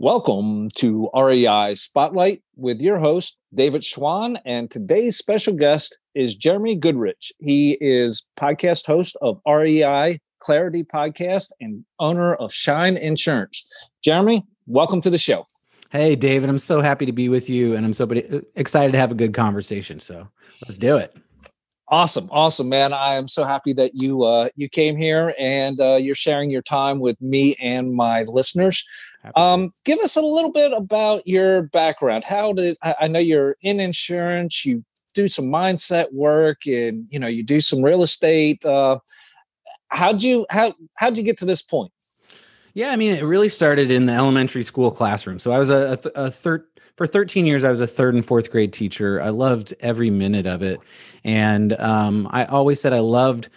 Welcome to REI Spotlight with your host, David Schwann. And today's special guest is Jeremy Goodrich. He is podcast host of REI Clarity Podcast and owner of Shine Insurance. Jeremy, welcome to the show. Hey, David, I'm so happy to be with you and I'm so excited to have a good conversation. So let's do it. Awesome, awesome, man! I am so happy that you uh, you came here and uh, you're sharing your time with me and my listeners. Um, give us a little bit about your background. How did I, I know you're in insurance? You do some mindset work, and you know you do some real estate. Uh, how'd you how how'd you get to this point? Yeah, I mean, it really started in the elementary school classroom. So I was a, a, a third for 13 years, I was a third and fourth grade teacher. I loved every minute of it. And um, I always said I loved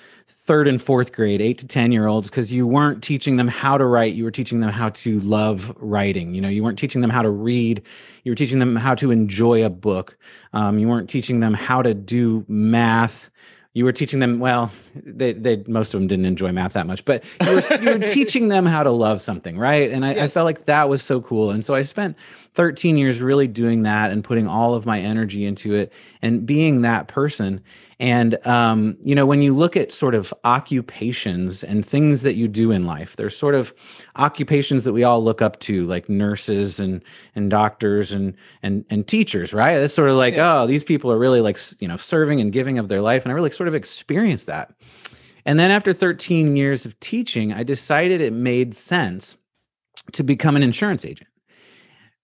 third and fourth grade, eight to 10 year olds, because you weren't teaching them how to write. You were teaching them how to love writing. You know, you weren't teaching them how to read. You were teaching them how to enjoy a book. Um, you weren't teaching them how to do math you were teaching them well they, they most of them didn't enjoy math that much but you were, you were teaching them how to love something right? And I, yes. I, felt like that was so cool. And so i spent 13 years really doing that and putting all of my energy into it and being that person. And um, you know when you look at sort of occupations and things that you do in life there's sort of occupations that we all look up to like nurses and and doctors and and and teachers right? It's sort of like yes. oh these people are really like you know serving and giving of their life. And i really sort of experienced that and then after 13 years of teaching i decided it made sense to become an insurance agent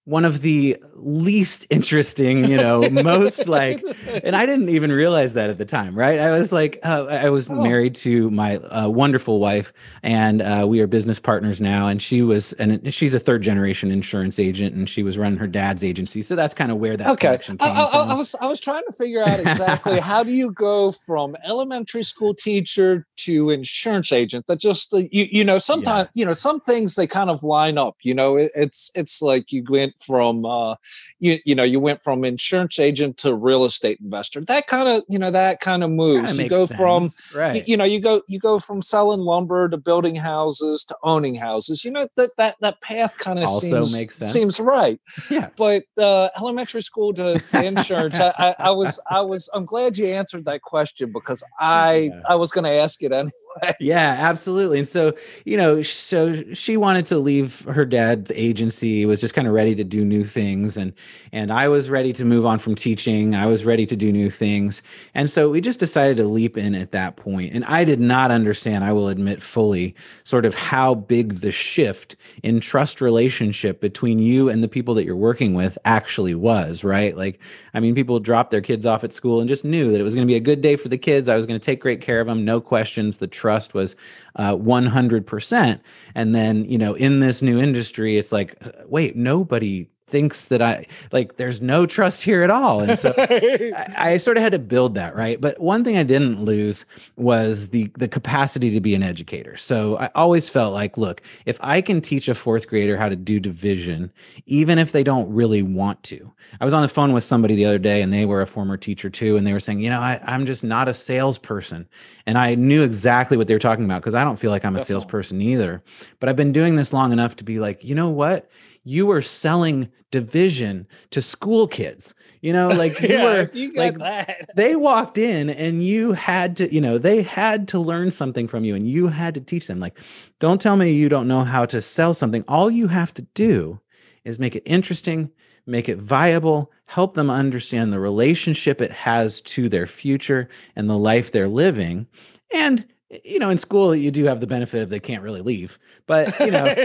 one of the least interesting, you know, most like, and I didn't even realize that at the time, right? I was like, uh, I was oh. married to my uh, wonderful wife, and uh, we are business partners now. And she was, and she's a third generation insurance agent, and she was running her dad's agency. So that's kind of where that okay. connection came I, I, from. I was, I was trying to figure out exactly how do you go from elementary school teacher to insurance agent. That just, you, you know, sometimes, yeah. you know, some things they kind of line up. You know, it, it's, it's like you went from uh, you you know you went from insurance agent to real estate investor. That kind of you know that kind of moves. You go sense. from right. You, you, know you go you go from selling lumber to building houses to owning houses. You know that that that path kind of seems makes sense. seems right. Yeah, but uh, elementary school to, to insurance, I, I, I, was I was I'm glad you answered that question because I yeah. I was going to ask it anyway. Yeah, absolutely. And so you know so she wanted to leave her dad's agency. Was just kind of ready to do new things and and I was ready to move on from teaching. I was ready to do new things. And so we just decided to leap in at that point. And I did not understand, I will admit fully, sort of how big the shift in trust relationship between you and the people that you're working with actually was, right? Like I mean, people dropped their kids off at school and just knew that it was going to be a good day for the kids. I was going to take great care of them, no questions. The trust was uh, 100%. And then, you know, in this new industry, it's like, wait, nobody thinks that I like there's no trust here at all. And so I, I, sort of had to build that, right? But one thing I didn't lose was the the capacity to be an educator. So I always felt like, look, if I can teach a fourth grader how to do division, even if they don't really want to. I was on the phone with somebody the other day and they were a former teacher too, and they were saying, you know, I, I'm just not a salesperson. And I knew exactly what they were talking about because I don't feel like I'm a salesperson either. But I've been doing this long enough to be like, you know what? You were selling division to school kids. You know like you yeah, were you like that. they walked in and you had to you know they had to learn something from you and you had to teach them. Like don't tell me you don't know how to sell something. All you have to do is make it interesting make it viable help them understand the relationship it has to their future and the life they're living. And you know in school you do have the benefit of they can't really leave but you know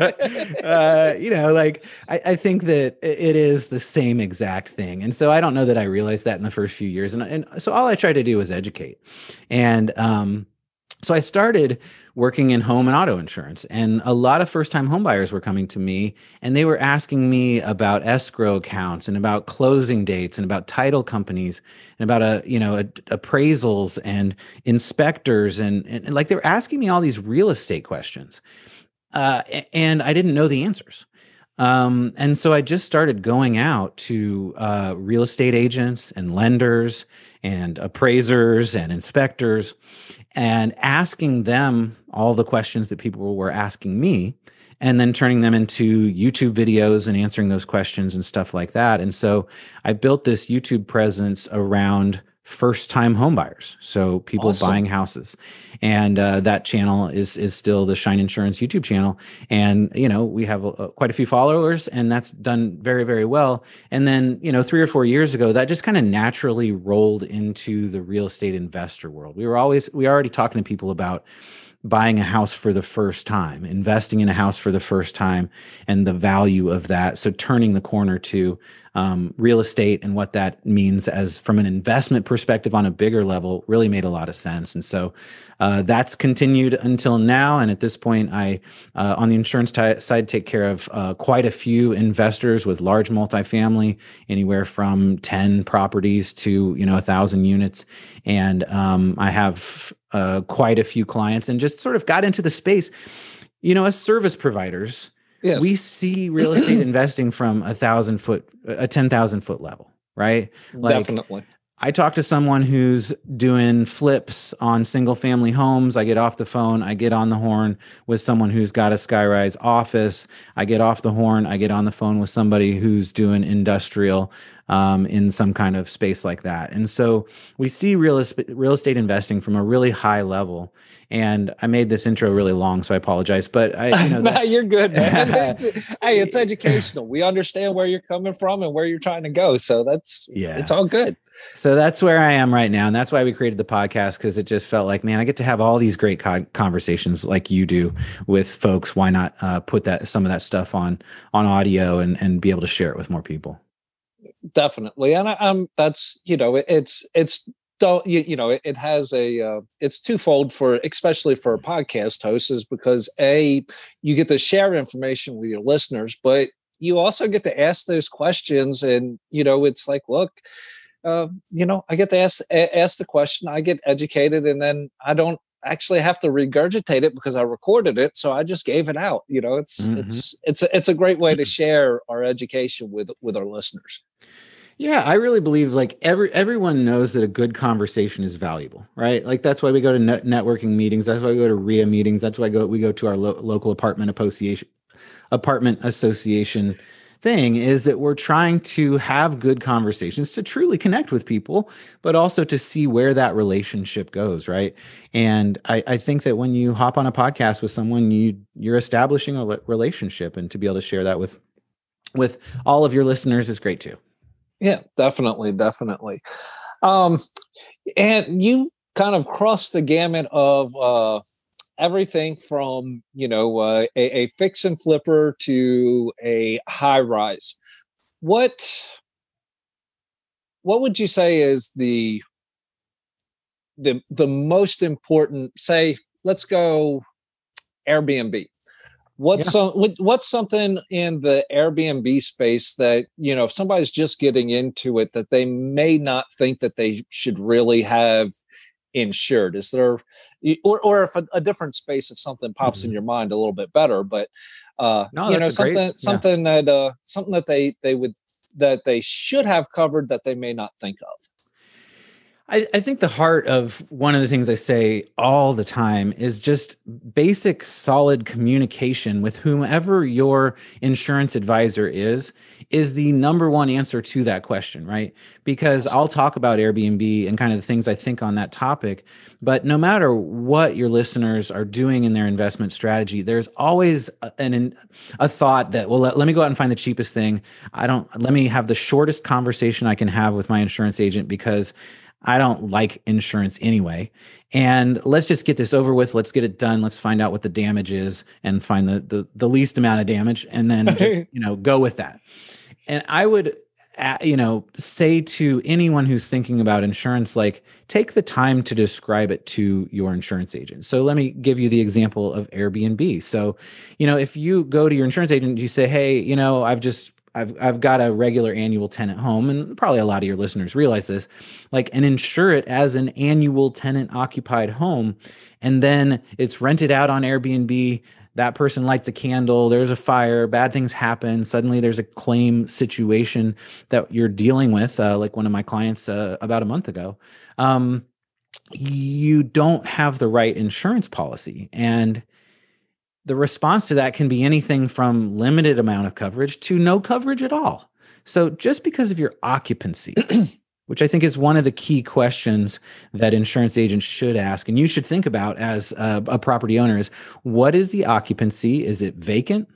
uh, you know, like I, I, think that it is the same exact thing. And so I don't know that I realized that in the first few years. And, and so all I tried to do was educate. And um, so I started working in home and auto insurance and a lot of first time homebuyers were coming to me and they were asking me about escrow accounts and about closing dates and about title companies and about a you know a, appraisals and inspectors and, and, and like they were asking me all these real estate questions uh, and I didn't know the answers. Um, and so I just started going out to uh, real estate agents and lenders and appraisers and inspectors and asking them all the questions that people were asking me and then turning them into YouTube videos and answering those questions and stuff like that. And so I built this YouTube presence around first time homebuyers so people awesome. buying houses. And uh, that channel is is still the shine insurance youtube channel. And you know we have a, a, quite a few followers and that's done very very well. And then you know three or four years ago that just kind of naturally rolled into the real estate investor world. We were always we were already talking to people about buying a house for the first time, investing in a house for the first time, and the value of that. So turning the corner to um, real estate and what that means as from an investment perspective on a bigger level really made a lot of sense. And so uh, that's continued until now. And at this point, I, uh, on the insurance t- side, take care of uh, quite a few investors with large multifamily, anywhere from 10 properties to, you know, a thousand units. And um, I have uh, quite a few clients and just sort of got into the space. You know, as service providers, Yes. We see real estate investing from a thousand foot, a 10,000 foot level, right? Like, Definitely. I talk to someone who's doing flips on single family homes. I get off the phone. I get on the horn with someone who's got a skyrise office. I get off the horn. I get on the phone with somebody who's doing industrial um, in some kind of space like that. And so we see real estate, real estate investing from a really high level. And I made this intro really long, so I apologize. But I, you know, that, you're good, man. it's, hey, it's educational. We understand where you're coming from and where you're trying to go. So that's yeah, it's all good. So that's where I am right now, and that's why we created the podcast because it just felt like, man, I get to have all these great co- conversations like you do with folks. Why not uh, put that some of that stuff on on audio and and be able to share it with more people? definitely and I, am that's you know it, it's it's don't you, you know it, it has a uh, it's twofold for especially for podcast hosts is because a you get to share information with your listeners but you also get to ask those questions and you know it's like look uh, you know i get to ask ask the question i get educated and then i don't actually have to regurgitate it because i recorded it so i just gave it out you know it's mm-hmm. it's it's a, it's a great way to share our education with with our listeners yeah, I really believe like every everyone knows that a good conversation is valuable, right? Like that's why we go to net- networking meetings. That's why we go to RIA meetings. That's why go we go to our lo- local apartment association apartment association thing is that we're trying to have good conversations to truly connect with people, but also to see where that relationship goes, right? And I, I think that when you hop on a podcast with someone, you you're establishing a relationship, and to be able to share that with with all of your listeners is great too. Yeah, definitely, definitely. Um, and you kind of crossed the gamut of uh, everything from you know uh, a, a fix and flipper to a high rise. What what would you say is the the the most important? Say, let's go Airbnb. What's yeah. some what's something in the Airbnb space that you know if somebody's just getting into it that they may not think that they should really have insured? Is there or or if a, a different space if something pops mm-hmm. in your mind a little bit better, but uh no, you know something great, something that uh something that they they would that they should have covered that they may not think of. I, I, think the heart of one of the things I say all the time is just basic, solid communication with whomever your insurance advisor is, is the number one answer to that question, right? Because I'll talk about Airbnb and kind of the things I think on that topic. But no matter what your listeners are doing in their investment strategy, there's always an, a thought that, well, let, let me go out and find the cheapest thing. I don't, let me have the shortest conversation I can have with my insurance agent because I don't like insurance anyway. And let's just get this over with. Let's get it done. Let's find out what the damage is and find the the, the least amount of damage and then just, you know go with that. And I would you know say to anyone who's thinking about insurance like take the time to describe it to your insurance agent so let me give you the example of airbnb so you know if you go to your insurance agent you say hey you know i've just I've I've got a regular annual tenant home, and probably a lot of your listeners realize this, like and insure it as an annual tenant occupied home, and then it's rented out on Airbnb. That person lights a candle, there's a fire, bad things happen. Suddenly, there's a claim situation that you're dealing with, uh, like one of my clients uh, about a month ago. Um, you don't have the right insurance policy, and the response to that can be anything from limited amount of coverage to no coverage at all. So just because of your occupancy, which I think is one of the key questions that insurance agents should ask and you should think about as a, a property owner is what is the occupancy? Is it vacant?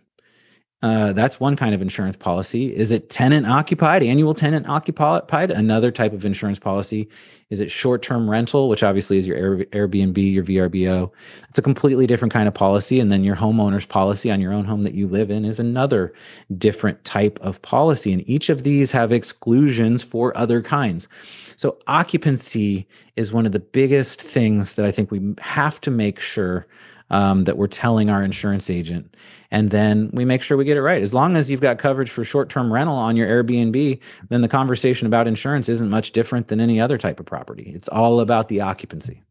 Uh, that's one kind of insurance policy. Is it tenant occupied, annual tenant occupied? Another type of insurance policy. Is it short term rental, which obviously is your Airbnb, your VRBO? It's a completely different kind of policy. And then your homeowner's policy on your own home that you live in is another different type of policy. And each of these have exclusions for other kinds. So occupancy is one of the biggest things that I think we have to make sure um, that we're telling our insurance agent. And then we make sure we get it right. As long as you've got coverage for short term rental on your Airbnb, then the conversation about insurance isn't much different than any other type of property. It's all about the occupancy.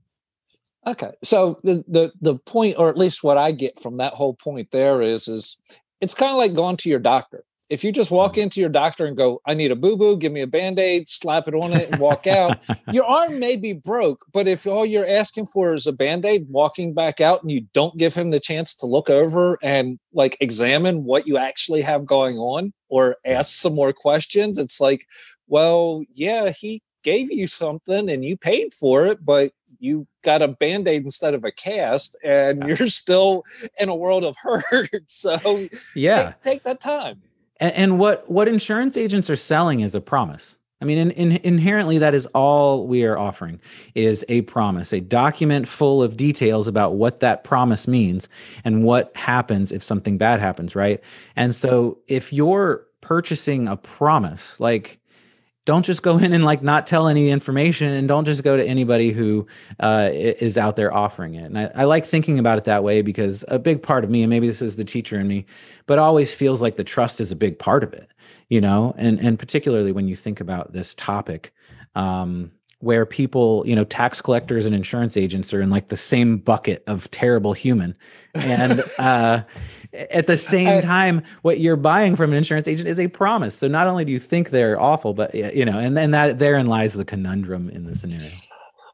Okay. So the, the the point, or at least what I get from that whole point there is, is it's kind of like going to your doctor if you just walk mm. into your doctor and go, I need a boo boo, give me a band aid, slap it on it, and walk out, your arm may be broke. But if all you're asking for is a band aid, walking back out, and you don't give him the chance to look over and like examine what you actually have going on or ask some more questions, it's like, well, yeah, he gave you something and you paid for it, but you got a band aid instead of a cast, and you're still in a world of hurt. So, yeah, take, take that time. And, and what what insurance agents are selling is a promise. I mean, in, in, inherently, that is all we are offering is a promise, a document full of details about what that promise means and what happens if something bad happens, right? And so, if you're purchasing a promise, like don't just go in and like not tell any information and don't just go to anybody who uh, is out there offering it. And I, I, like thinking about it that way because a big part of me and maybe this is the teacher in me but always feels like the trust is a big part of it you know? And and particularly when you think about this topic um, where people you know tax collectors and insurance agents are in like the same bucket of terrible human. And uh at the same time what you're buying from an insurance agent is a promise. So not only do you think they're awful but you know and then that therein lies the conundrum in the scenario.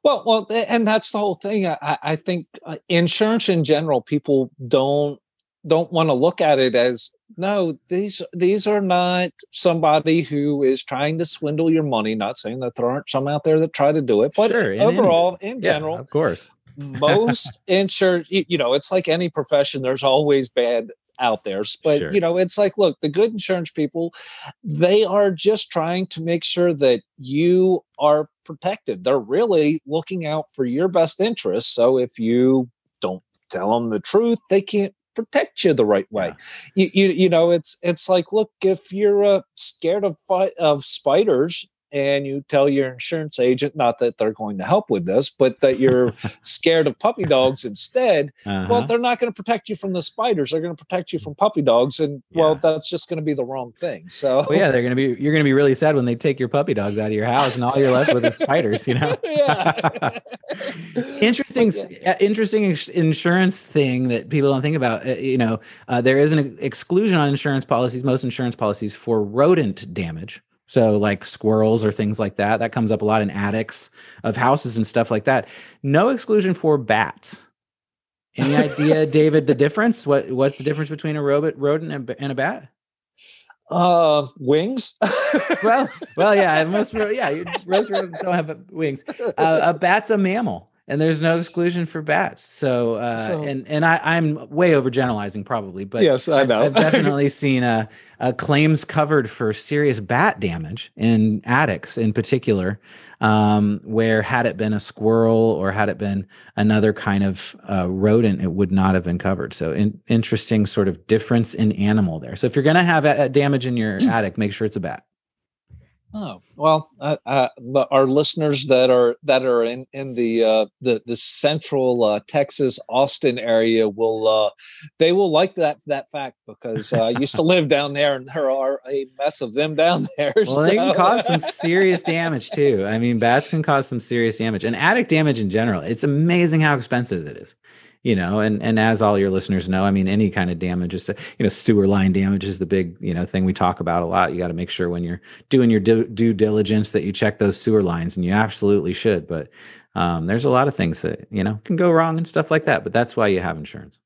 Well well and that's the whole thing. I, I think uh, insurance in general people don't don't want to look at it as no these these are not somebody who is trying to swindle your money not saying that there aren't some out there that try to do it but sure, overall in, in general yeah, of course most insurance, you know, it's like any profession, there's always bad out there. But, sure. you know, it's like, look, the good insurance people, they are just trying to make sure that you are protected. They're really looking out for your best interest So if you don't tell them the truth, they can't protect you the right way. Yeah. You, you you know it's it's like look if you're uh, scared of of spiders and you tell your insurance agent not that they're going to help with this but that you're scared of puppy dogs instead uh-huh. well they're not going to protect you from the spiders they're going to protect you from puppy dogs and yeah. well that's just going to be the wrong thing so well, yeah they're going to be you're going to be really sad when they take your puppy dogs out of your house and all you're left with is spiders you know interesting yeah. Uh, interesting insurance thing that people don't think about uh, you know uh, there is an exclusion on insurance policies most insurance policies for rodent damage so, like squirrels or things like that, that comes up a lot in attics of houses and stuff like that. No exclusion for bats. Any idea, David, the difference? What What's the difference between a robot, rodent, and a bat? Uh, wings. well, well, yeah, most yeah, most rodents don't have wings. Uh, a bat's a mammal and there's no exclusion for bats. So, uh, so and and I, I'm way overgeneralizing probably, but yes, I know. I've, I've definitely seen uh, uh, claims covered for serious bat damage in attics, in particular, um, where had it been a squirrel or had it been another kind of uh, rodent, it would not have been covered. So, in, interesting sort of difference in animal there. So, if you're going to have a, a damage in your attic, make sure it's a bat. Oh well, uh, uh, our listeners that are that are in in the uh, the the central uh, Texas Austin area will uh, they will like that that fact because uh, I used to live down there and there are a mess of them down there. Well, so. they can cause some serious damage too. I mean, bats can cause some serious damage and attic damage in general. It's amazing how expensive it is you know and and as all your listeners know i mean any kind of damage is you know sewer line damage is the big you know thing we talk about a lot you got to make sure when you're doing your due, due diligence that you check those sewer lines and you absolutely should but um, there's a lot of things that you know can go wrong and stuff like that but that's why you have insurance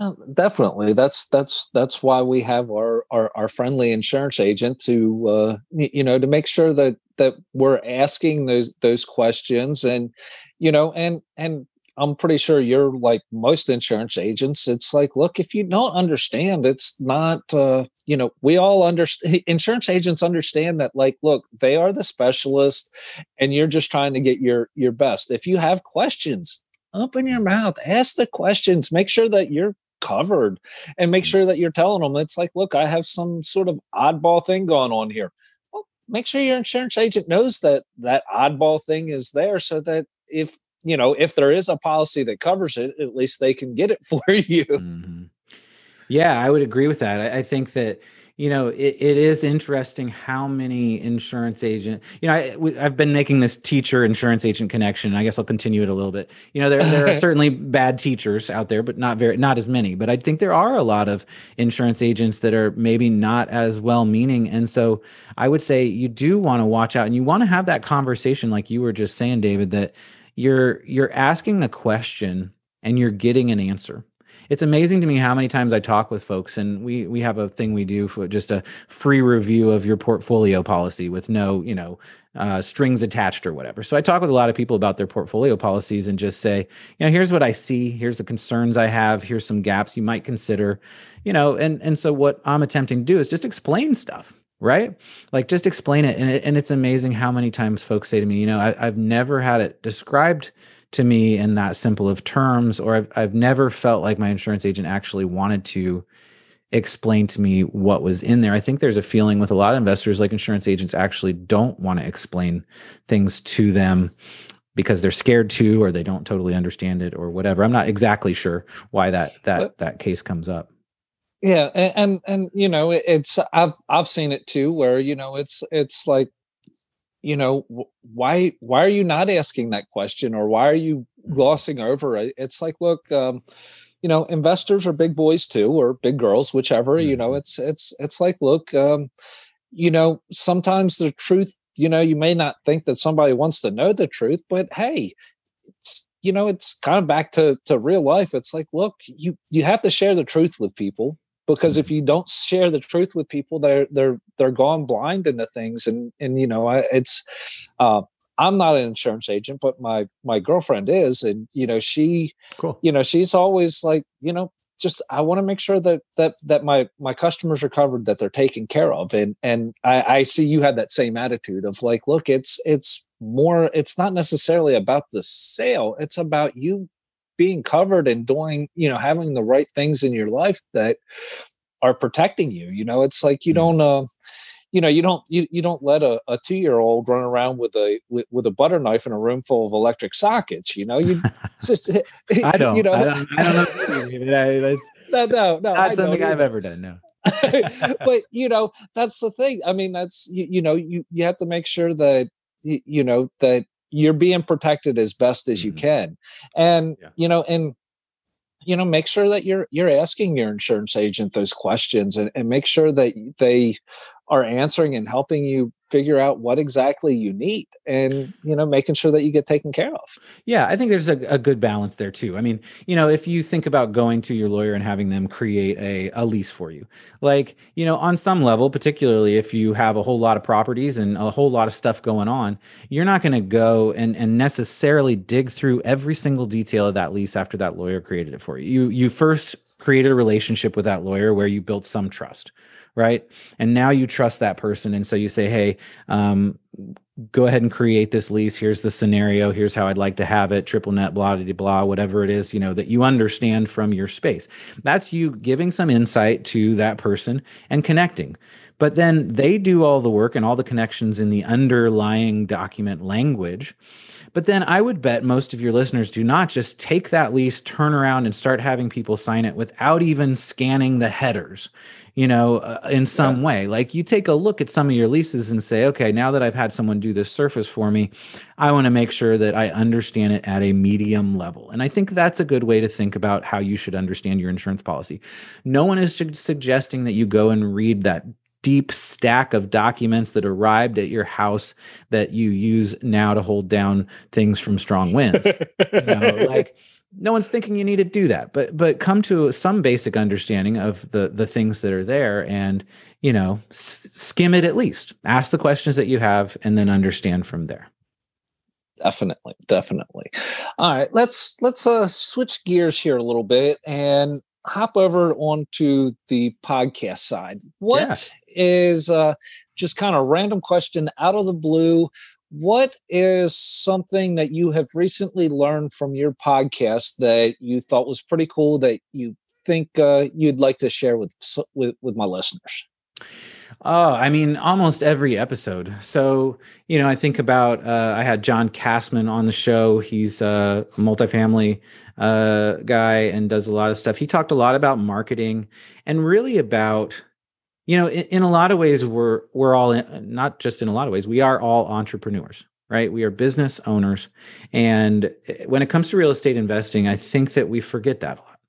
Oh, definitely. That's that's that's why we have our our, our friendly insurance agent to uh, you know to make sure that that we're asking those those questions and you know and and I'm pretty sure you're like most insurance agents. It's like, look, if you don't understand, it's not, uh, you know, we all understand, insurance agents understand that, like, look, they are the specialist and you're just trying to get your, your best. If you have questions, open your mouth, ask the questions, make sure that you're covered and make mm. sure that you're telling them it's like look i have some sort of oddball thing going on here well make sure your insurance agent knows that that oddball thing is there so that if you know if there is a policy that covers it at least they can get it for you. Mm-hmm. yeah i would agree with that. I, I think that you know it, it is interesting how many insurance agent you know I, have been making this teacher insurance agent connection i guess i'll continue it a little bit. You know there, there are certainly bad teachers out there but not very not as many. But i think there are a lot of insurance agents that are maybe not as well meaning and so i would say you do want to watch out and you want to have that conversation like you were just saying david that you're you're asking a question and you're getting an answer. It's amazing to me how many times I talk with folks, and we we have a thing we do for just a free review of your portfolio policy with no, you know, uh, strings attached or whatever. So I talk with a lot of people about their portfolio policies and just say, you know, here's what I see, here's the concerns I have, here's some gaps you might consider, you know, and and so what I'm attempting to do is just explain stuff right like just explain it and, it, and it's amazing how many times folks say to me you know I, have never had it described to me in that simple of terms, or I've, I've never felt like my insurance agent actually wanted to explain to me what was in there. I think there's a feeling with a lot of investors, like insurance agents actually don't want to explain things to them because they're scared to, or they don't totally understand it, or whatever. I'm not exactly sure why that that that case comes up. Yeah, and, and and, you know, it's I've I've seen it too, where you know it's it's like you know why why are you not asking that question or why are you glossing over it it's like look um, you know investors are big boys too or big girls whichever mm-hmm. you know mm-hmm. it's it's it's like look um, you know sometimes the truth you know you may not think that somebody wants to know the truth but hey it's you know it's kind of back to to real life it's like look you you have to share the truth with people because if you don't share the truth with people they're they're they're gone blind into things. And and you know it's uh, i'm not an insurance agent but my my girlfriend is. And you know she cool. you know she's always like you know just i want to make sure that that that my my customers are covered that they're taken care of. And and i i see you have that same attitude of like look it's it's more it's not necessarily about the sale. It's about you being covered and doing you know having the right things in your life that are protecting you you know? It's like you mm. don't uh, you know you don't you, you don't let a, a two year old run around with a with, with, a butter knife in a room full of electric sockets you know? You just i don't. you know? I don't, I don't know no no no not something i've ever done no. But you know that's the thing. I mean that's you, you know you you have to make sure that you know that you're being protected as best as you mm-hmm. can and yeah. you know and you know make sure that you're you're asking your insurance agent those questions and, and make sure that they are answering and helping you figure out what exactly you need and you know making sure that you get taken care of. Yeah i think there's a, a, good balance there too. I mean you know if you think about going to your lawyer and having them create a, a lease for you like you know on some level particularly if you have a whole lot of properties and a whole lot of stuff going on you're not going to go and, and necessarily dig through every single detail of that lease after that lawyer created it for you. You you first created a relationship with that lawyer where you built some trust right? And now you trust that person, and so you say, "Hey, um, go ahead and create this lease. Here's the scenario. Here's how I'd like to have it. Triple net, blah blah blah, whatever it is, you know, that you understand from your space. That's you giving some insight to that person and connecting." But then they do all the work and all the connections in the underlying document language. But then I would bet most of your listeners do not just take that lease, turn around, and start having people sign it without even scanning the headers you know, uh, in some yeah. way. Like you take a look at some of your leases and say, okay, now that I've had someone do this surface for me, I want to make sure that I understand it at a medium level. And I think that's a good way to think about how you should understand your insurance policy. No one is su- suggesting that you go and read that deep stack of documents that arrived at your house that you use now to hold down things from strong winds. you know, like no one's thinking you need to do that but but come to some basic understanding of the the things that are there and you know s- skim it at least ask the questions that you have and then understand from there definitely definitely all right let's let's uh switch gears here a little bit and hop over onto the podcast side What yeah. Is uh just kind of random question out of the blue what is something that you have recently learned from your podcast that you thought was pretty cool that you think uh, you'd like to share with with with my listeners? Oh, I mean, almost every episode. So, you know, I think about uh, I had John Kassman on the show. He's a multifamily uh, guy and does a lot of stuff. He talked a lot about marketing and really about you know in, in, a lot of ways we're we're all in, not just in a lot of ways we are all entrepreneurs right? We are business owners. And eh, when it comes to real estate investing i think that we forget that a lot.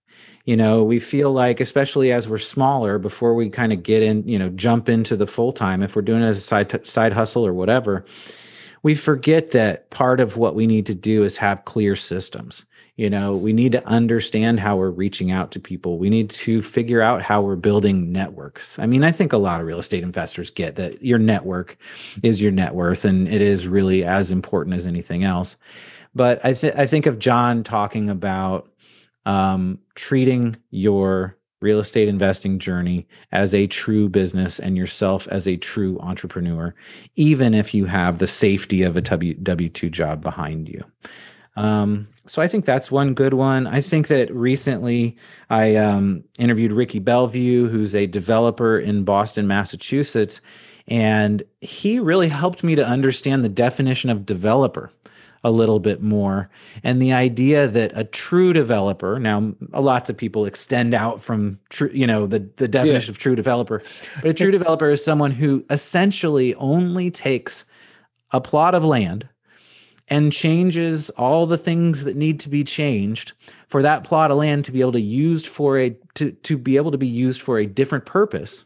You know we feel like especially as we're smaller before we kind of get in you know jump into the full time if we're doing it as a side side hustle or whatever we forget that part of what we need to do is have clear systems you know we need to understand how we're reaching out to people. We need to figure out how we're building networks. I mean i think a lot of real estate investors get that your network is your net worth and it is really as important as anything else. But i, th- I think of john talking about um, treating your real estate investing journey as a true business and yourself as a true entrepreneur, even if you have the safety of a W 2 job behind you. Um, so I think that's one good one. I think that recently I um, interviewed Ricky Bellevue, who's a developer in Boston, Massachusetts, and he really helped me to understand the definition of developer a little bit more and the idea that a true developer now lots of people extend out from true you know the, the definition yeah. of true developer but a true developer is someone who essentially only takes a plot of land and changes all the things that need to be changed for that plot of land to be able to used for a to to be able to be used for a different purpose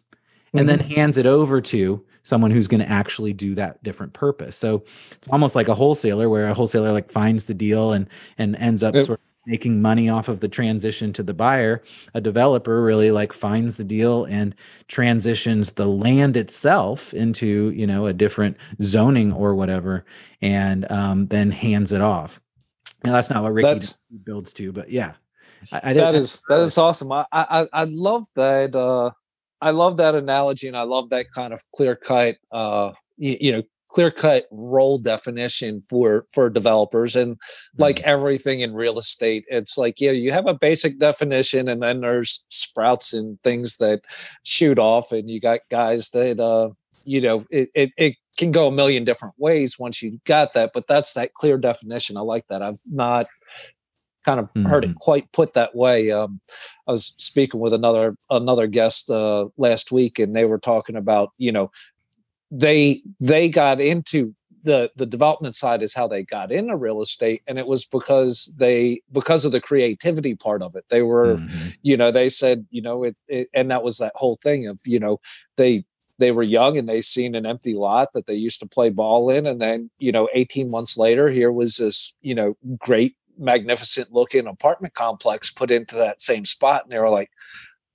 and mm-hmm. then hands it over to someone who's going to actually do that different purpose so it's almost like a wholesaler where a wholesaler like finds the deal and and ends up yep. sort of making money off of the transition to the buyer a developer really like finds the deal and transitions the land itself into you know a different zoning or whatever and um, then hands it off. Now that's not what ricky that's, builds to but yeah. I, I that is that is awesome. I i, I love that uh i love that analogy and i love that kind of clear cut uh you, you know clear cut role definition for for developers and like mm-hmm. everything in real estate it's like yeah you have a basic definition and then there's sprouts and things that shoot off and you got guys that uh you know it, it, it can go a million different ways once you got that but that's that clear definition i like that i've not kind of mm-hmm. heard it mm-hmm. quite put that way um, i was speaking with another another guest uh, last week and they were talking about you know they they got into the the development side is how they got into real estate. And it was because they because of the creativity part of it. They were mm-hmm. you know they said you know it, it, and that was that whole thing of you know they they were young and they seen an empty lot that they used to play ball in. And then you know 18 months later here was this you know great magnificent looking apartment complex put into that same spot. And they were like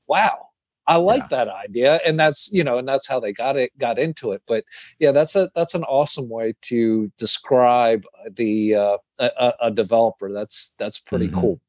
wow I like yeah. that idea, and that's you know, and that's how they got it got into it. But yeah, that's a that's an awesome way to describe the uh, a, a, developer. That's that's pretty mm-hmm. cool.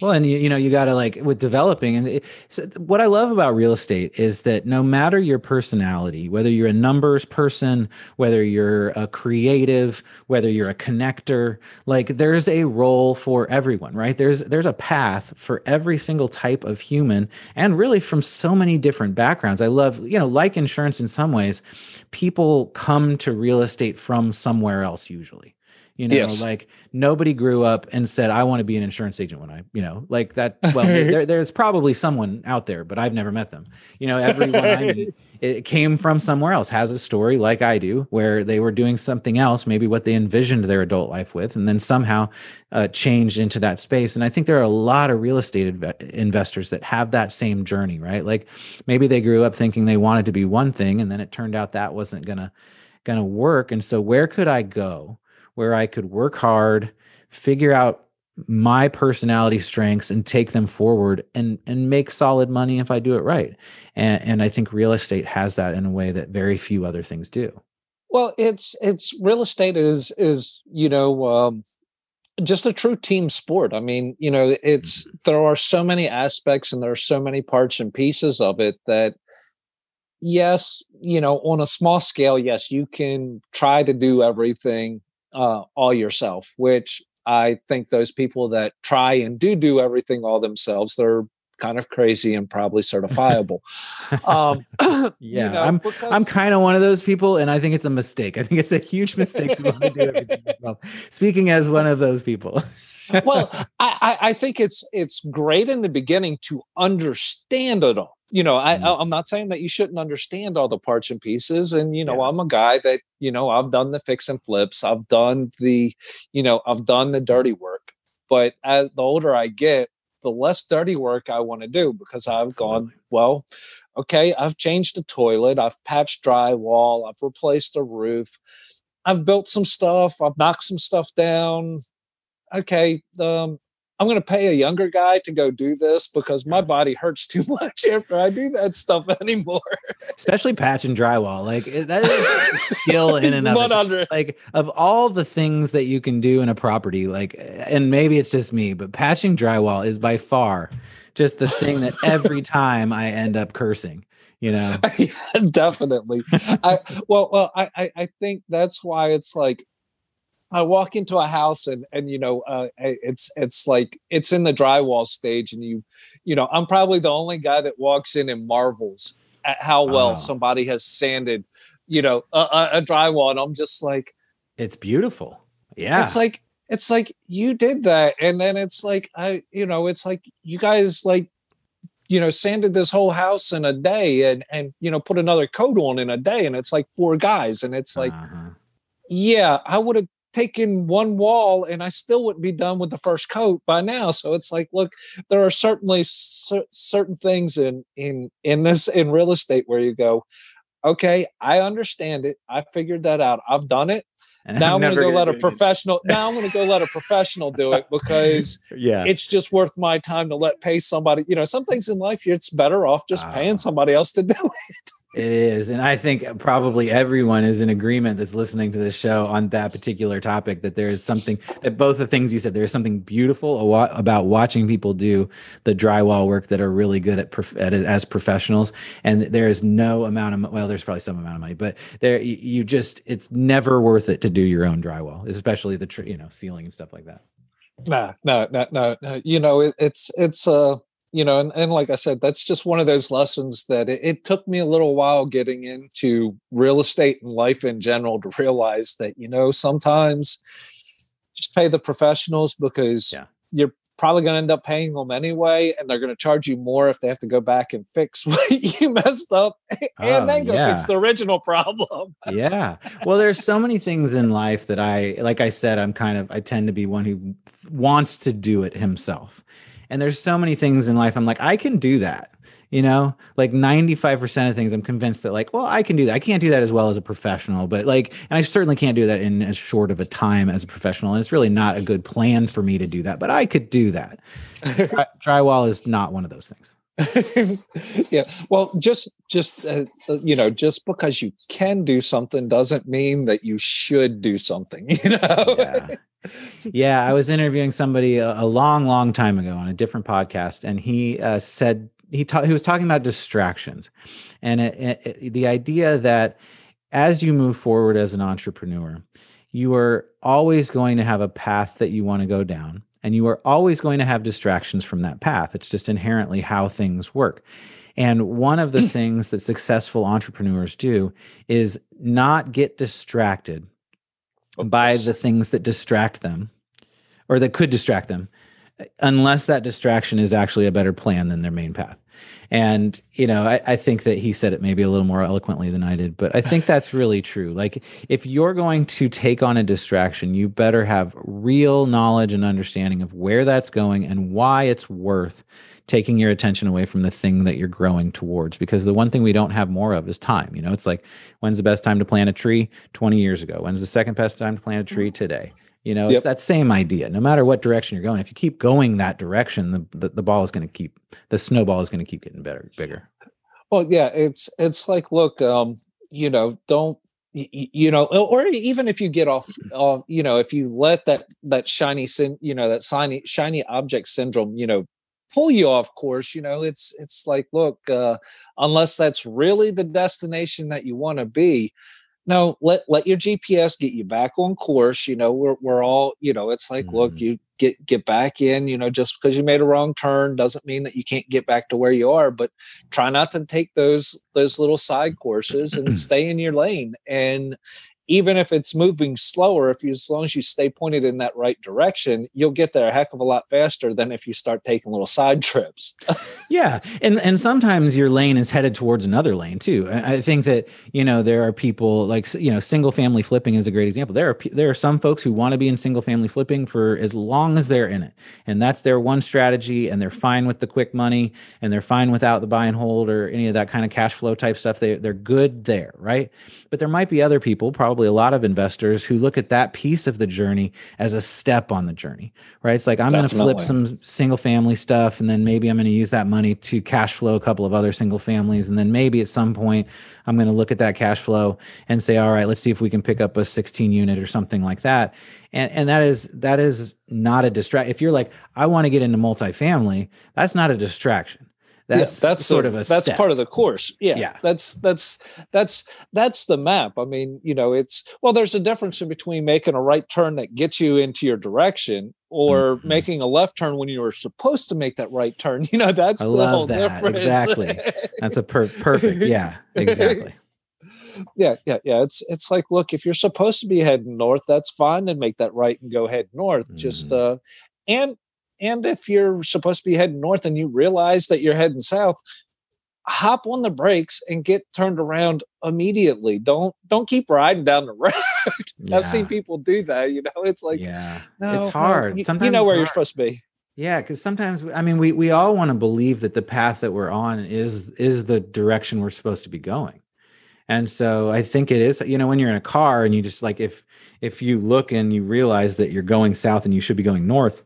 Well, and you, you know, you got to like with developing, and it, so what I love about real estate is that no matter your personality, whether you're a numbers person, whether you're a creative, whether you're a connector, like there's a role for everyone, right? There's there's a path for every single type of human, and really from so many different backgrounds. I love, you know, like insurance in some ways, people come to real estate from somewhere else usually you know yes. like nobody grew up and said i want to be an insurance agent when i you know like that well there, there's probably someone out there but i've never met them. You know everyone i meet it came from somewhere else has a story like i do where they were doing something else maybe what they envisioned their adult life with and then somehow uh, changed into that space. And i think there are a lot of real estate inv- investors that have that same journey right? Like maybe they grew up thinking they wanted to be one thing and then it turned out that wasn't gonna gonna work. And so where could i go where I could work hard, figure out my personality strengths and take them forward and and make solid money if I do it right. And and I think real estate has that in a way that very few other things do. Well, it's it's real estate is is you know um, just a true team sport. I mean, you know, it's mm-hmm. there are so many aspects and there are so many parts and pieces of it that yes, you know, on a small scale, yes, you can try to do everything uh, all yourself, which I think those people that try and do do everything all themselves, they're kind of crazy and probably certifiable. um, yeah, you know, I'm because, I'm kind of one of those people, and I think it's a mistake. I think it's a huge mistake to want to do everything yourself. Speaking as one of those people. Well, I, I think it's it's great in the beginning to understand it all you know I, mm-hmm. i'm not saying that you shouldn't understand all the parts and pieces and you know yeah. i'm a guy that you know i've done the fix and flips i've done the you know i've done the dirty work but as the older i get the less dirty work i want to do because i've Absolutely. gone well okay i've changed the toilet i've patched drywall i've replaced the roof i've built some stuff i've knocked some stuff down okay um, I'm going to pay a younger guy to go do this because my body hurts too much after I do that stuff anymore. Especially patch and drywall. Like that is skill in and of. Like of all the things that you can do in a property, like, and maybe it's just me, but patching drywall is by far just the thing that every time I end up cursing you know yeah, definitely i well well I, I think that's why it's like I walk into a house and and you know uh, it's it's like it's in the drywall stage and you you know I'm probably the only guy that walks in and marvels at how well oh. somebody has sanded you know a, a, drywall and I'm just like it's beautiful yeah it's like it's like you did that and then it's like I you know it's like you guys like you know sanded this whole house in a day and and you know put another coat on in a day and it's like four guys and it's like uh-huh. yeah I would have taken one wall and I still wouldn't be done with the first coat by now. So it's like, look, there are certainly cer- certain things in in in this in real estate where you go, okay, I understand it. I figured that out. I've done it. And now I'm, I'm going to go let a professional. now I'm going to go let a professional do it because yeah, it's just worth my time to let pay somebody. You know, some things in life it's better off just uh, paying somebody else to do it. It is. And I think probably everyone is in agreement that's listening to this show on that particular topic that there is something that both the things you said, there's something beautiful about watching people do the drywall work that are really good at, prof- as professionals. And there is no amount of, well, there's probably some amount of money, but there, you just, it's never worth it to do your own drywall, especially the, you know, ceiling and stuff like that. Nah, no, no, no, no. You know, it, it's, it's, uh, you know, and, and like I said, that's just one of those lessons that it, it, took me a little while getting into real estate and life in general to realize that, you know, sometimes just pay the professionals because yeah. you're probably going to end up paying them anyway. And they're going to charge you more if they have to go back and fix what you messed up and oh, then go yeah. fix the original problem. yeah. Well, there's so many things in life that I, like I said, I'm kind of, I tend to be one who wants to do it himself and there's so many things in life I'm like, I can do that. You know, like 95% of things I'm convinced that like, well, I can do that. I can't do that as well as a professional, but like, and I certainly can't do that in as short of a time as a professional. And it's really not a good plan for me to do that, but I could do that. Dry, drywall is not one of those things. yeah. Well, just just uh, uh, you know, just because you can do something doesn't mean that you should do something. You know. Yeah yeah, I was interviewing somebody a, a, long, long time ago on a different podcast, and he uh, said he ta- he was talking about distractions, and it, it, the idea that as you move forward as an entrepreneur, you are always going to have a path that you want to go down, and you are always going to have distractions from that path. It's just inherently how things work. And one of the things that successful entrepreneurs do is not get distracted by the things that distract them or that could distract them unless that distraction is actually a better plan than their main path And, you know, I, I, think that he said it maybe a little more eloquently than I did, but I think that's really true. Like, if you're going to take on a distraction, you better have real knowledge and understanding of where that's going and why it's worth taking your attention away from the thing that you're growing towards. Because the one thing we don't have more of is time. You know it's like when's the best time to plant a tree? 20 years ago. When's the second best time to plant a tree mm-hmm. today? You know yep. it's that same idea. No matter what direction you're going if you keep going that direction the, the, the ball is going to keep the snowball is going to keep getting better bigger. Well yeah it's it's like look um you know don't you know or even if you get off uh, you know if you let that that shiny sin you know that shiny shiny object syndrome you know pull you off course you know it's it's like look uh, unless that's really the destination that you want to be no let let your gps get you back on course you know we're, we're all you know it's like mm-hmm. look you get get back in you know just because you made a wrong turn doesn't mean that you can't get back to where you are but try not to take those those little side courses and stay in your lane and even if it's moving slower, if you, as long as you stay pointed in that right direction, you'll get there a heck of a lot faster than if you start taking little side trips. yeah, and and sometimes your lane is headed towards another lane too. I think that you know there are people like you know single family flipping is a great example. There are there are some folks who want to be in single family flipping for as long as they're in it, and that's their one strategy, and they're fine with the quick money, and they're fine without the buy and hold or any of that kind of cash flow type stuff. They they're good there, right? But there might be other people, probably probably a lot of investors who look at that piece of the journey as a step on the journey, right? It's like I'm going to flip some single family stuff and then maybe I'm going to use that money to cash flow a couple of other single families. And then maybe at some point I'm going to look at that cash flow and say, all right, let's see if we can pick up a 16 unit or something like that. And, and that is that is not a distract. If you're like, I want to get into multifamily, that's not a distraction that's yeah, that's sort a, of a that's step. part of the course. Yeah, yeah. That's that's that's that's the map. I mean, you know, it's well, there's a difference in between making a right turn that gets you into your direction or mm-hmm. making a left turn when you were supposed to make that right turn. You know, that's I the whole that. difference. Exactly. That's a per- perfect. Yeah, exactly. yeah, yeah, yeah. It's it's like, look, if you're supposed to be heading north, that's fine. Then make that right and go head north. Mm-hmm. Just uh, and and if you're supposed to be heading north and you realize that you're heading south, hop on the brakes and get turned around immediately. Don't don't keep riding down the road. yeah. I've seen people do that. You know, it's like yeah, no, it's hard. Sometimes you know where you're supposed to be. Yeah, because sometimes I mean we we all want to believe that the path that we're on is is the direction we're supposed to be going. And so I think it is, you know, when you're in a car and you just like if if you look and you realize that you're going south and you should be going north,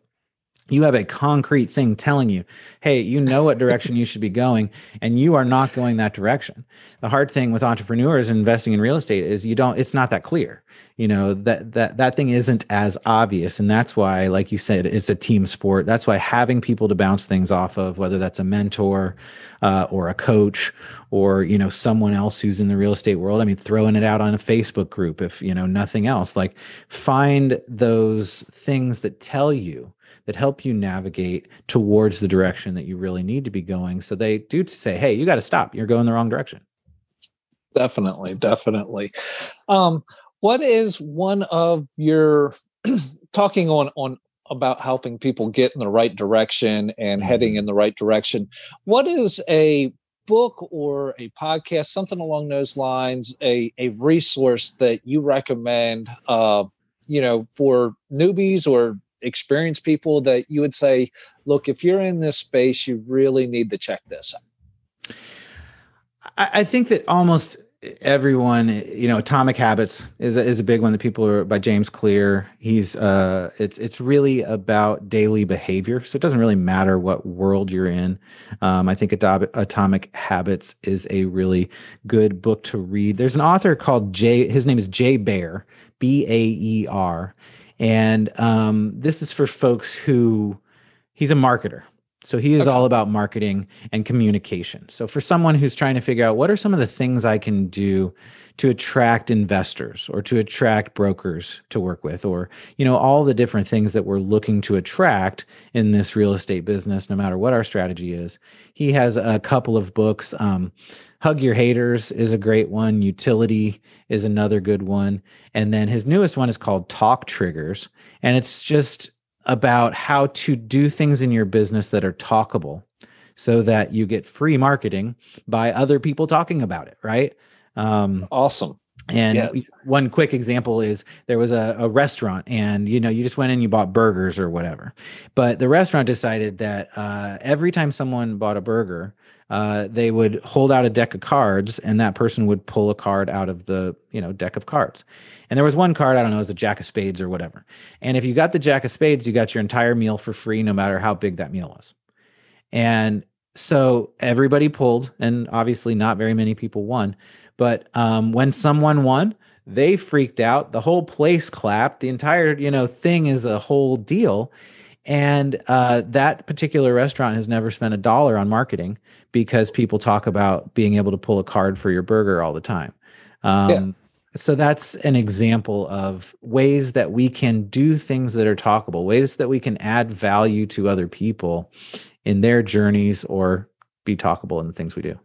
you have a concrete thing telling you, hey, you know what direction you should be going, and you are not going that direction. The hard thing with entrepreneurs investing in real estate is you don't, it's not that clear. You know, that that that thing isn't as obvious. And that's why, like you said, it's a team sport. That's why having people to bounce things off of, whether that's a mentor uh, or a coach or, you know, someone else who's in the real estate world. I mean, throwing it out on a Facebook group, if you know nothing else, like find those things that tell you that help you navigate towards the direction that you really need to be going. So they do say, hey, you got to stop. You're going the wrong direction. Definitely, definitely. Um, what is one of your talking on on about helping people get in the right direction and heading mm-hmm. in the right direction? What is a book or a podcast, something along those lines, a, a resource that you recommend, uh, you know, for newbies or experienced people that you would say, look, if you're in this space, you really need to check this? I think that almost everyone you know atomic habits is a, is a big one that people are by james clear he's uh it's it's really about daily behavior so it doesn't really matter what world you're in um, i think atomic habits is a really good book to read there's an author called jay his name is jay baer b-a-e-r and um, this is for folks who he's a marketer. So he is okay. all about marketing and communication. So for someone who's trying to figure out what are some of the things I can do to attract investors or to attract brokers to work with or you know all the different things that we're looking to attract in this real estate business no matter what our strategy is. He has a couple of books. Um, hug your haters is a great one. Utility is another good one. And then his newest one is called talk triggers. And it's just about how to do things in your business that are talkable so that you get free marketing by other people talking about it, right? Um, awesome. And yeah. one quick example is there was a, a, restaurant, and you know, you just went in, you bought burgers or whatever. But the restaurant decided that uh, every time someone bought a burger, uh, they would hold out a deck of cards, and that person would pull a card out of the you know deck of cards. And there was one card, I don't know, it was a jack of spades or whatever. And if you got the jack of spades, you got your entire meal for free, no matter how big that meal was. And so everybody pulled, and obviously not very many people won. But um, when someone won, they freaked out. The whole place clapped. The entire, you know, thing is a whole deal. And uh, that particular restaurant has never spent a dollar on marketing because people talk about being able to pull a card for your burger all the time. Um, yeah. So that's an example of ways that we can do things that are talkable, ways that we can add value to other people in their journeys or be talkable in the things we do.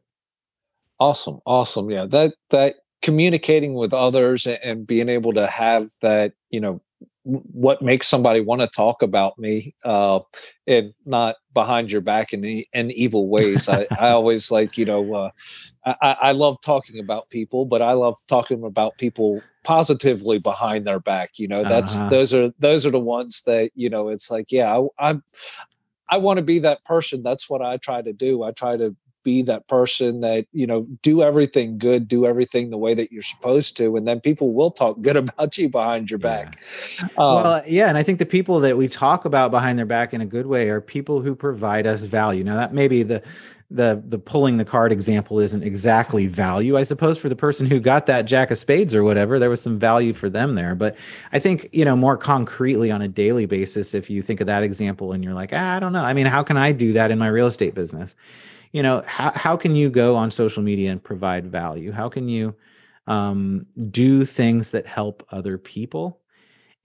Awesome. Awesome. Yeah. That, that communicating with others and being able to have that, you know, what makes somebody want to talk about me uh, and not behind your back in, in evil ways. I, I always like, you know, uh, I, I love talking about people, but I love talking about people positively behind their back. You know, that's uh-huh. those are those are the ones that you know. It's like, yeah, I, I'm I want to be that person. That's what I try to do. I try to be that person that you know do everything good do everything the way that you're supposed to and then people will talk good about you behind your yeah. back. Um, well yeah and i think the people that we talk about behind their back in a good way are people who provide us value. Now that maybe the the the pulling the card example isn't exactly value i suppose for the person who got that jack of spades or whatever there was some value for them there but i think you know more concretely on a daily basis if you think of that example and you're like ah, i don't know. I mean how can i do that in my real estate business you know how, how can you go on social media and provide value how can you um, do things that help other people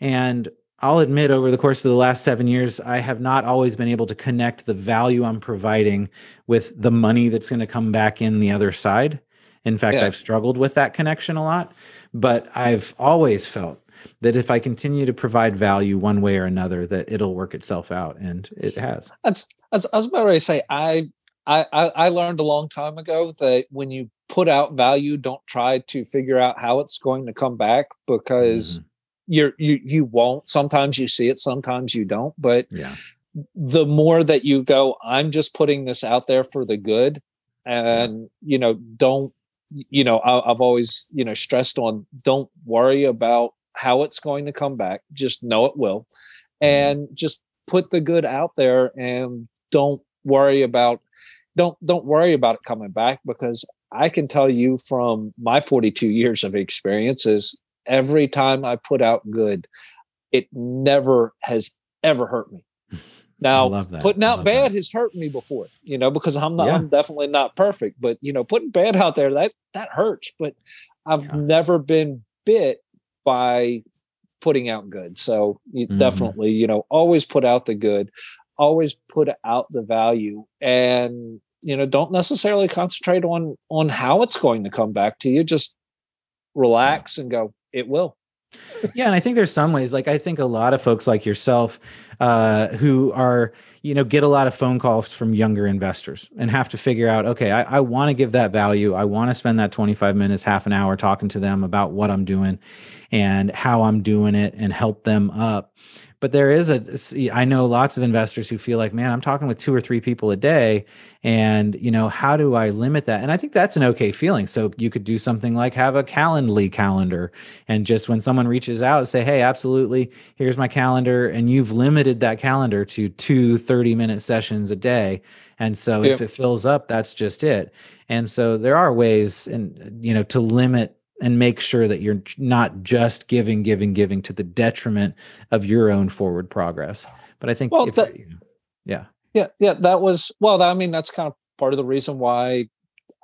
and i'll admit over the course of the last seven years i have not always been able to connect the value i'm providing with the money that's going to come back in the other side in fact yeah. i've struggled with that connection a lot but i've always felt that if I continue to provide value one way or another, that it'll work itself out, and it has. As, as was about say, I I, I, learned a long time ago that when you put out value, don't try to figure out how it's going to come back because mm-hmm. you're you you won't. Sometimes you see it, sometimes you don't. But yeah. the more that you go, I'm just putting this out there for the good, and yeah. you know, don't you know, I, I've always you know stressed on don't worry about how it's going to come back. Just know it will, mm-hmm. and just put the good out there and don't worry about don't don't worry about it coming back because I can tell you from my 42 years of experience is every time I put out good, it never has ever hurt me. Now, putting out bad that. has hurt me before, you know, because I'm not, yeah. I'm definitely not perfect, but you know, putting bad out there that that hurts. But I've yeah. never been bit by putting out good. So you mm-hmm. definitely, you know, always put out the good, always put out the value, and you know don't necessarily concentrate on on how it's going to come back to you. Just relax and go it will. Yeah and i think there's some ways like i think a lot of folks like yourself uh, who are you know get a lot of phone calls from younger investors and have to figure out okay i, I want to give that value. I want to spend that 25 minutes half an hour talking to them about what i'm doing and how i'm doing it and help them up but there is a i know lots of investors who feel like man i'm talking with two or three people a day and you know how do i limit that? And i think that's an okay feeling. So you could do something like have a calendly calendar and just when someone reaches out say hey absolutely here's my calendar and you've limited that calendar to two 30 minute sessions a day. And so yeah. if it fills up that's just it. And so there are ways and you know to limit and make sure that you're not just giving, giving, giving to the detriment of your own forward progress. But I think, well, if, that, you know, yeah, yeah, yeah, that was well. I mean, that's kind of part of the reason why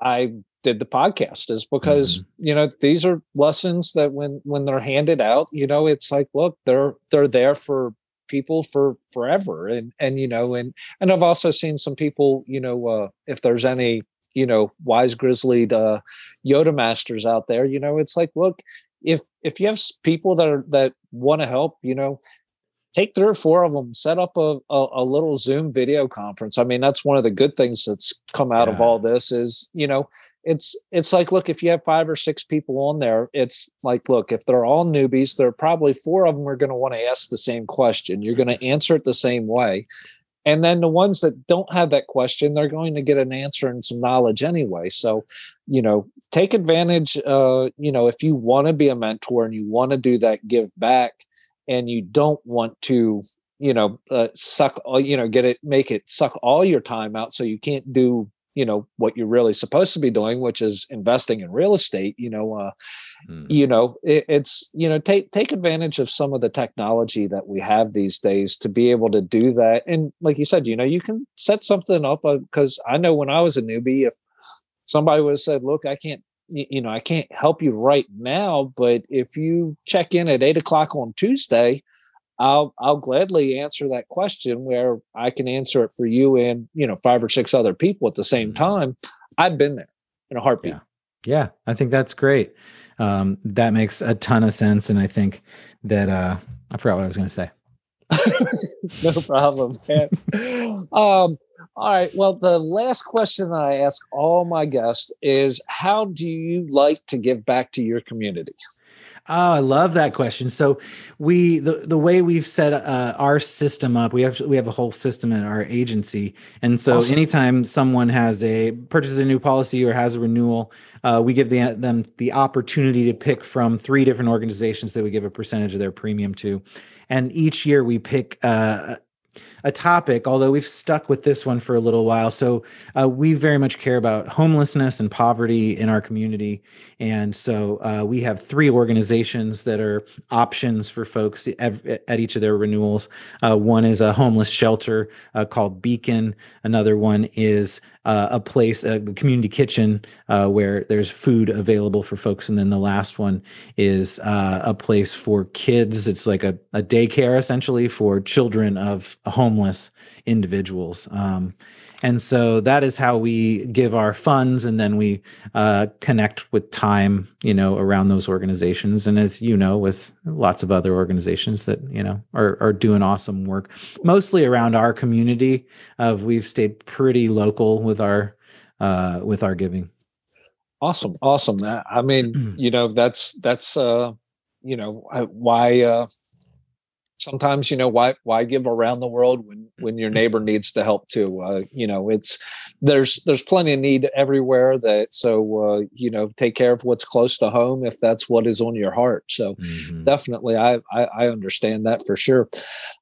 I did the podcast is because mm-hmm. you know these are lessons that when when they're handed out, you know, it's like, look, they're they're there for people for forever and and you know and and i've also seen some people you know uh if there's any you know wise grizzly uh, yoda masters out there you know it's like look if if you have people that are that want to help you know take three or four of them, set up a, a, a, little Zoom video conference. I mean, that's one of the good things that's come out yeah. of all this is, you know, it's it's like look if you have five or six people on there it's like look if they're all newbies there are probably four of them are going to want to ask the same question you're going to answer it the same way and then the ones that don't have that question they're going to get an answer and some knowledge anyway. So you know take advantage uh you know if you want to be a mentor and you want to do that give back and you don't want to you know uh, suck you know get it make it suck all your time out so you can't do you know what you're really supposed to be doing which is investing in real estate you know uh mm. you know it, it's you know take take advantage of some of the technology that we have these days to be able to do that and like you said you know you can set something up because uh, i know when i was a newbie if somebody would have said look i can't you know i can't help you right now but if you check in at eight o'clock on tuesday i'll i'll gladly answer that question where i can answer it for you and you know five or six other people at the same mm-hmm. time i've been there in a heartbeat yeah, yeah i think that's great um, that makes a ton of sense and i think that uh i forgot what i was going to say no problem man. um all right. Well, the last question that I ask all my guests is how do you like to give back to your community? Oh, I love that question. So we the the way we've set uh, our system up, we have we have a whole system in our agency, and so awesome. anytime someone has a purchases a new policy or has a renewal, uh, we give the, them the opportunity to pick from three different organizations that we give a percentage of their premium to, and each year we pick uh, a topic, although we've stuck with this one for a little while. So uh, we very much care about homelessness and poverty in our community. And so uh, we have three organizations that are options for folks at each of their renewals. Uh, one is a homeless shelter uh, called Beacon. Another one is uh, a place, a community kitchen uh, where there's food available for folks. And then the last one is a place for kids. It's like a, a daycare essentially for children of home homeless individuals. Um, and so that is how we give our funds and then we uh, connect with time you know around those organizations. And as you know with lots of other organizations that you know are, are doing awesome work mostly around our community uh, we've stayed pretty local with our uh, with our giving. Awesome awesome. I mean you know that's that's uh you know why uh sometimes you know why why give around the world when when your neighbor needs the help too? Uh, you know it's there's there's plenty of need everywhere that so uh, you know take care of what's close to home if that's what is on your heart. So mm-hmm. definitely I, I, I understand that for sure.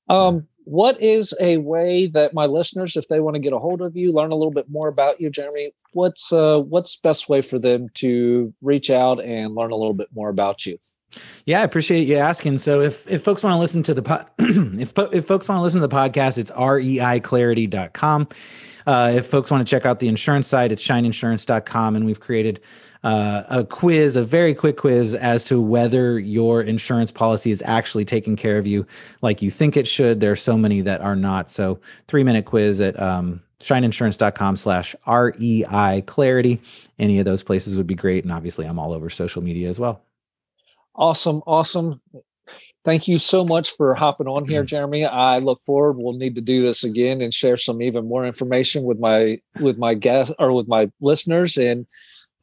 Um what is a way that my listeners if they want to get a hold of you learn a little bit more about you jeremy what's uh what's best way for them to reach out and learn a little bit more about you yeah, I appreciate you asking. So if if folks want to listen to the po- if if folks want to listen to the podcast, it's reiclarity.com. Uh, if folks want to check out the insurance site, it's shineinsurance.com and we've created uh, a quiz, a very quick quiz as to whether your insurance policy is actually taking care of you like you think it should. There are so many that are not. So three minute quiz at um, shineinsurance.com slash REI clarity. Any of those places would be great. And obviously I'm all over social media as well. Awesome, awesome. Thank you so much for hopping on here, Jeremy. I look forward. We'll need to do this again and share some even more information with my with my guests or with my listeners. And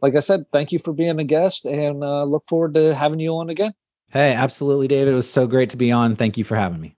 like I said, thank you for being a guest, and uh, look forward to having you on again. Hey, absolutely, David. It was so great to be on. Thank you for having me.